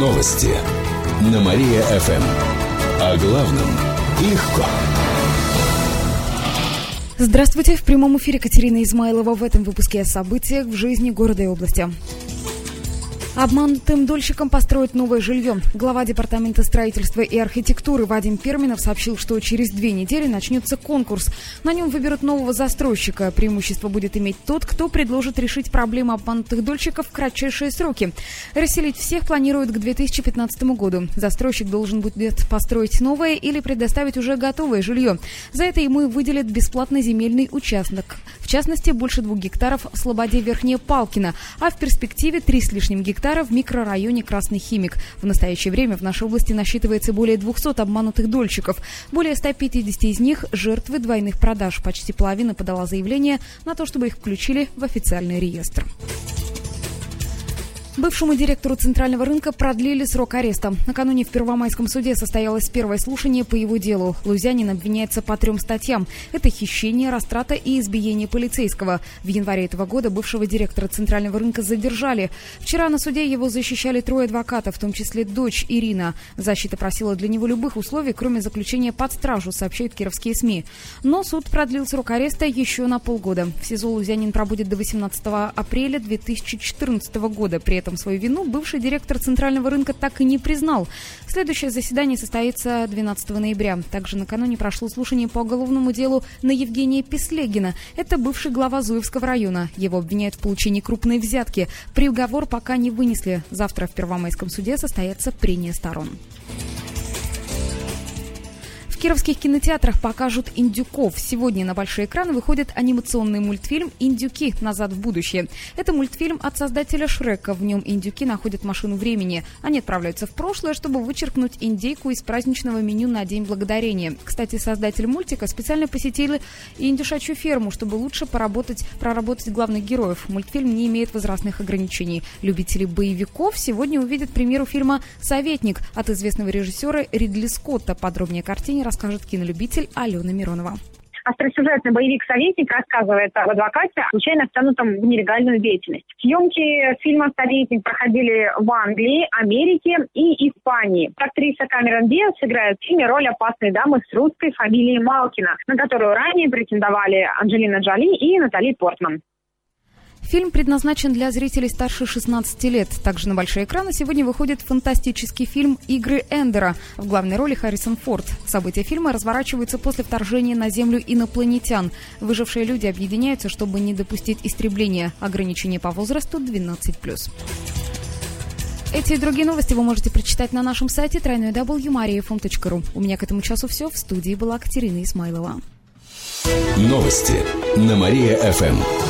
Новости на Мария-ФМ. О главном легко. Здравствуйте. В прямом эфире Катерина Измайлова в этом выпуске о событиях в жизни города и области. Обманутым дольщикам построить новое жилье. Глава Департамента строительства и архитектуры Вадим Перминов сообщил, что через две недели начнется конкурс. На нем выберут нового застройщика. Преимущество будет иметь тот, кто предложит решить проблему обманутых дольщиков в кратчайшие сроки. Расселить всех планируют к 2015 году. Застройщик должен будет построить новое или предоставить уже готовое жилье. За это ему выделят бесплатный земельный участок. В частности, больше двух гектаров в Слободе Верхняя Палкина, а в перспективе три с лишним гектара гектара в микрорайоне Красный Химик. В настоящее время в нашей области насчитывается более 200 обманутых дольщиков. Более 150 из них – жертвы двойных продаж. Почти половина подала заявление на то, чтобы их включили в официальный реестр. Бывшему директору Центрального рынка продлили срок ареста. Накануне в Первомайском суде состоялось первое слушание по его делу. Лузянин обвиняется по трем статьям. Это хищение, растрата и избиение полицейского. В январе этого года бывшего директора Центрального рынка задержали. Вчера на суде его защищали трое адвокатов, в том числе дочь Ирина. Защита просила для него любых условий, кроме заключения под стражу, сообщают кировские СМИ. Но суд продлил срок ареста еще на полгода. В СИЗО Лузянин пробудет до 18 апреля 2014 года. При этом этом свою вину бывший директор Центрального рынка так и не признал. Следующее заседание состоится 12 ноября. Также накануне прошло слушание по уголовному делу на Евгения Песлегина. Это бывший глава Зуевского района. Его обвиняют в получении крупной взятки. Приговор пока не вынесли. Завтра в Первомайском суде состоятся прения сторон кировских кинотеатрах покажут «Индюков». Сегодня на большой экран выходит анимационный мультфильм «Индюки. Назад в будущее». Это мультфильм от создателя Шрека. В нем индюки находят машину времени. Они отправляются в прошлое, чтобы вычеркнуть индейку из праздничного меню на День Благодарения. Кстати, создатель мультика специально посетил индюшачью ферму, чтобы лучше поработать, проработать главных героев. Мультфильм не имеет возрастных ограничений. Любители боевиков сегодня увидят премьеру фильма «Советник» от известного режиссера Ридли Скотта. Подробнее картине расскажет кинолюбитель Алена Миронова. Остросюжетный боевик «Советник» рассказывает об адвокате, случайно втянутом в нелегальную деятельность. Съемки фильма «Советник» проходили в Англии, Америке и Испании. Актриса Камерон Диас сыграет в фильме роль опасной дамы с русской фамилией Малкина, на которую ранее претендовали Анджелина Джоли и Натали Портман. Фильм предназначен для зрителей старше 16 лет. Также на большие экраны сегодня выходит фантастический фильм «Игры Эндера». В главной роли Харрисон Форд. События фильма разворачиваются после вторжения на Землю инопланетян. Выжившие люди объединяются, чтобы не допустить истребления. Ограничение по возрасту 12+. Эти и другие новости вы можете прочитать на нашем сайте www.mariafm.ru. У меня к этому часу все. В студии была Катерина Исмайлова. Новости на Мария-ФМ.